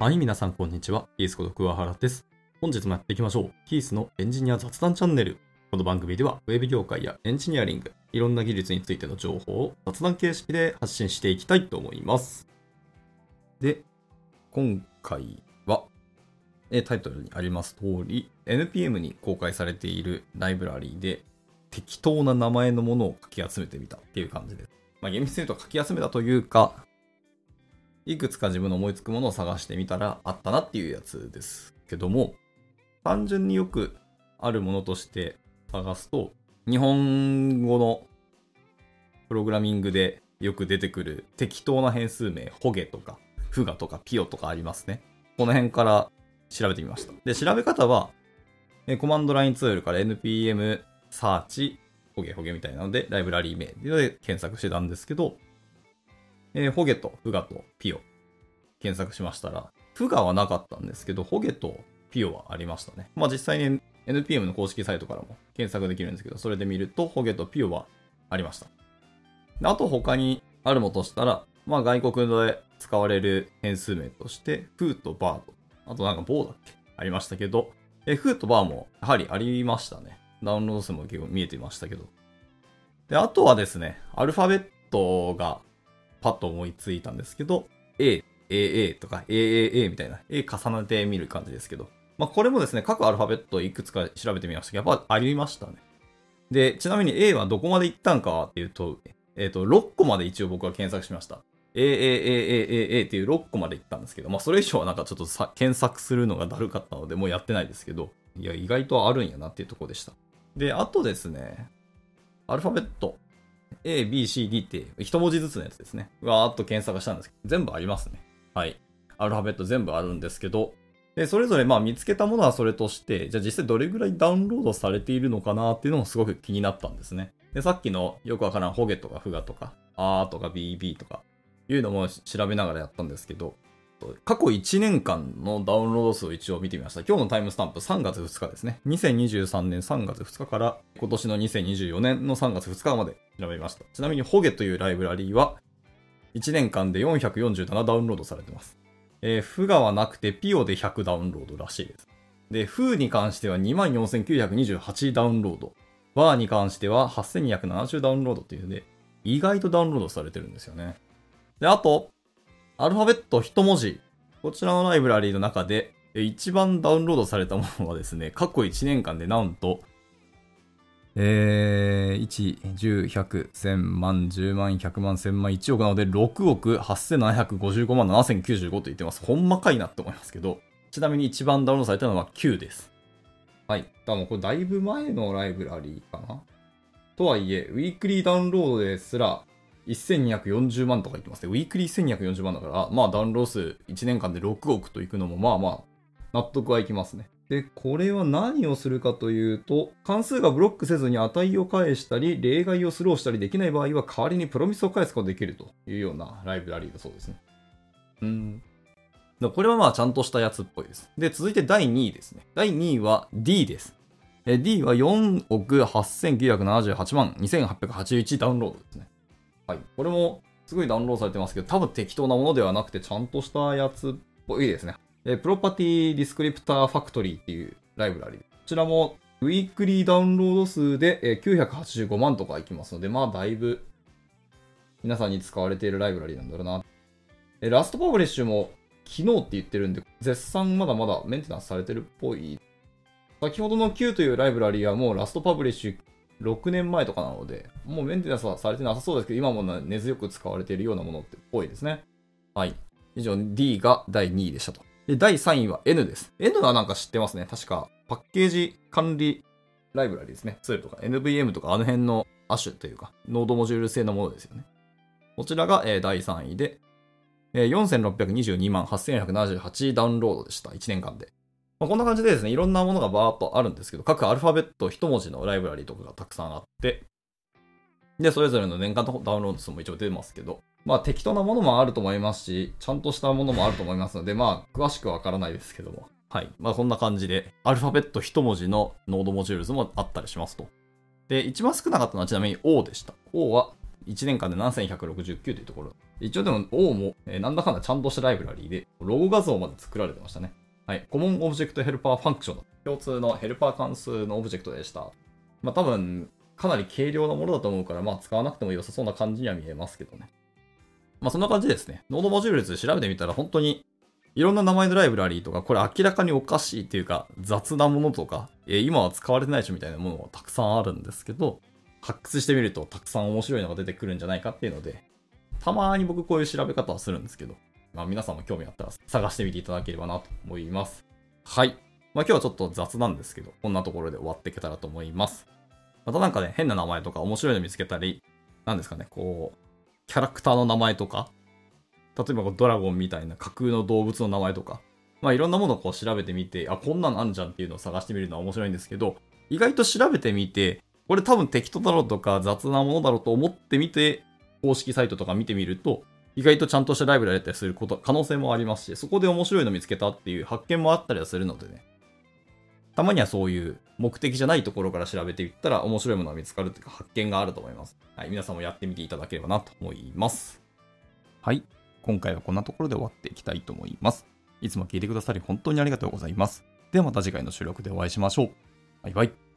はい、皆さんこんにちは。キースこと桑原です。本日もやっていきましょう。キースのエンジニア雑談チャンネル。この番組では、ウェブ業界やエンジニアリング、いろんな技術についての情報を雑談形式で発信していきたいと思います。で、今回は、えタイトルにあります通り、NPM に公開されているライブラリーで、適当な名前のものをかき集めてみたっていう感じです。まあ、厳密に言うと書き集めたというか、いくつか自分の思いつくものを探してみたらあったなっていうやつですけども、単純によくあるものとして探すと、日本語のプログラミングでよく出てくる適当な変数名、ホゲとか、フガとかピオとかありますね。この辺から調べてみました。で、調べ方は、えコマンドラインツールから npm サーチ、ホゲホゲみたいなので、ライブラリー名で検索してたんですけど、えーホゲとフガとピオ検索しましたら、フガはなかったんですけど、ホゲとピオはありましたね。まあ実際に NPM の公式サイトからも検索できるんですけど、それで見ると、ホゲとピオはありました。あと他にあるもとしたら、まあ外国で使われる変数名として、フーとバーと、あとなんかボーだっけ？ありましたけど、えフーとバーもやはりありましたね。ダウンロード数も結構見えていましたけど。で、あとはですね、アルファベットがパッと思いついたんですけど、A、AA とか AAA みたいな、A 重ねてみる感じですけど、まあこれもですね、各アルファベットいくつか調べてみましたけど、やっぱありましたね。で、ちなみに A はどこまで行ったんかっていうと、えっ、と、6個まで一応僕は検索しました。AAAAA っていう6個まで行ったんですけど、まあそれ以上はなんかちょっとさ検索するのがだるかったので、もうやってないですけど、いや、意外とあるんやなっていうところでした。で、あとですね、アルファベット、A, B, C, D って一文字ずつのやつですね。わーっと検索したんですけど、全部ありますね。はい。アルファベット全部あるんですけど、で、それぞれまあ見つけたものはそれとして、じゃあ実際どれぐらいダウンロードされているのかなっていうのもすごく気になったんですね。で、さっきのよくわからんホゲとかフガとか、あーとか BB とか、いうのも調べながらやったんですけど、過去1年間のダウンロード数を一応見てみました。今日のタイムスタンプ3月2日ですね。2023年3月2日から今年の2024年の3月2日まで調べました。ちなみにホゲというライブラリーは1年間で447ダウンロードされてます。えー、フガはなくてピオで100ダウンロードらしいです。で、フーに関しては24,928ダウンロード。バーに関しては8270ダウンロードっていうので、意外とダウンロードされてるんですよね。で、あと、アルファベット一文字。こちらのライブラリーの中で、一番ダウンロードされたものはですね、過去1年間でなんと、えー、1、10、100、1000万、10万、100万、1000万、1億なので、6億8755万7095と言ってます。ほんまかいなって思いますけど、ちなみに一番ダウンロードされたのは9です。はい。だからこれだいぶ前のライブラリーかなとはいえ、ウィークリーダウンロードですら、1240万とか言ってますね。ウィークリー1240万だから、まあダウンロード数1年間で6億といくのもまあまあ納得はいきますね。で、これは何をするかというと、関数がブロックせずに値を返したり、例外をスローしたりできない場合は代わりにプロミスを返すことができるというようなライブラリーだそうですね。うん。これはまあちゃんとしたやつっぽいです。で、続いて第2位ですね。第2位は D です。D は4億8978万2881ダウンロードですね。はい。これもすごいダウンロードされてますけど、多分適当なものではなくて、ちゃんとしたやつっぽいですね。え property descriptor factory っていうライブラリー。こちらも weekly download 数でえ985万とかいきますので、まあだいぶ皆さんに使われているライブラリーなんだろうな。え last publish も昨日って言ってるんで、絶賛まだまだメンテナンスされてるっぽい。先ほどの Q というライブラリーはもうラストパブリッシュ6年前とかなので、もうメンテナンスはされてなさそうですけど、今も根強く使われているようなものってっぽいですね。はい。以上、D が第2位でしたと。で、第3位は N です。N はなんか知ってますね。確か、パッケージ管理ライブラリですね。ツールとか NVM とかあの辺の亜種というか、ノードモジュール製のものですよね。こちらが、えー第3位で、えー4622万8478ダウンロードでした。1年間で。まあ、こんな感じでですね、いろんなものがバーっとあるんですけど、各アルファベット一文字のライブラリとかがたくさんあって、で、それぞれの年間のダウンロード数も一応出ますけど、まあ適当なものもあると思いますし、ちゃんとしたものもあると思いますので、まあ詳しくわからないですけども。はい。まあこんな感じで、アルファベット一文字の node modules もあったりしますと。で、一番少なかったのはちなみに O でした。O は1年間で7169というところ。一応でも O も、えなんだかんだちゃんとしたライブラリーで、ロゴ画像まで作られてましたね。はい。 common object helper function の共通のヘルパー関数のオブジェクトでした。まあ多分、かなり軽量なものだと思うから、まあ使わなくても良さそうな感じには見えますけどね。まあそんな感じですね。 node module で調べてみたら本当にいろんな名前のライブラリーとか、これ明らかにおかしいっていうか雑なものとか、えー今は使われてないでしょみたいなものがたくさんあるんですけど、発掘してみるとたくさん面白いのが出てくるんじゃないかっていうので、たまに僕こういう調べ方はするんですけど、まあ皆さんも興味あったら探してみていただければなと思います。はい。まあ今日はちょっと雑なんですけど、こんなところで終わっていけたらと思います。またなんかね、変な名前とか面白いの見つけたり、なんですかね、こう、キャラクターの名前とか、例えばドラゴンみたいな架空の動物の名前とか、まあいろんなものをこう調べてみて、あ、こんなのあんじゃんっていうのを探してみるのは面白いんですけど、意外と調べてみて、これ多分適当だろうとか雑なものだろうと思ってみて、公式サイトとか見てみると、意外とちゃんとしたライブラリだったりすること、可能性もありますし、そこで面白いの見つけたっていう発見もあったりはするのでね。たまにはそういう目的じゃないところから調べていったら面白いものが見つかるというか発見があると思います。はい、皆さんもやってみていただければなと思います。はい、今回はこんなところで終わっていきたいと思います。いつも聞いてくださり本当にありがとうございます。ではまた次回の収録でお会いしましょう。バイバイ。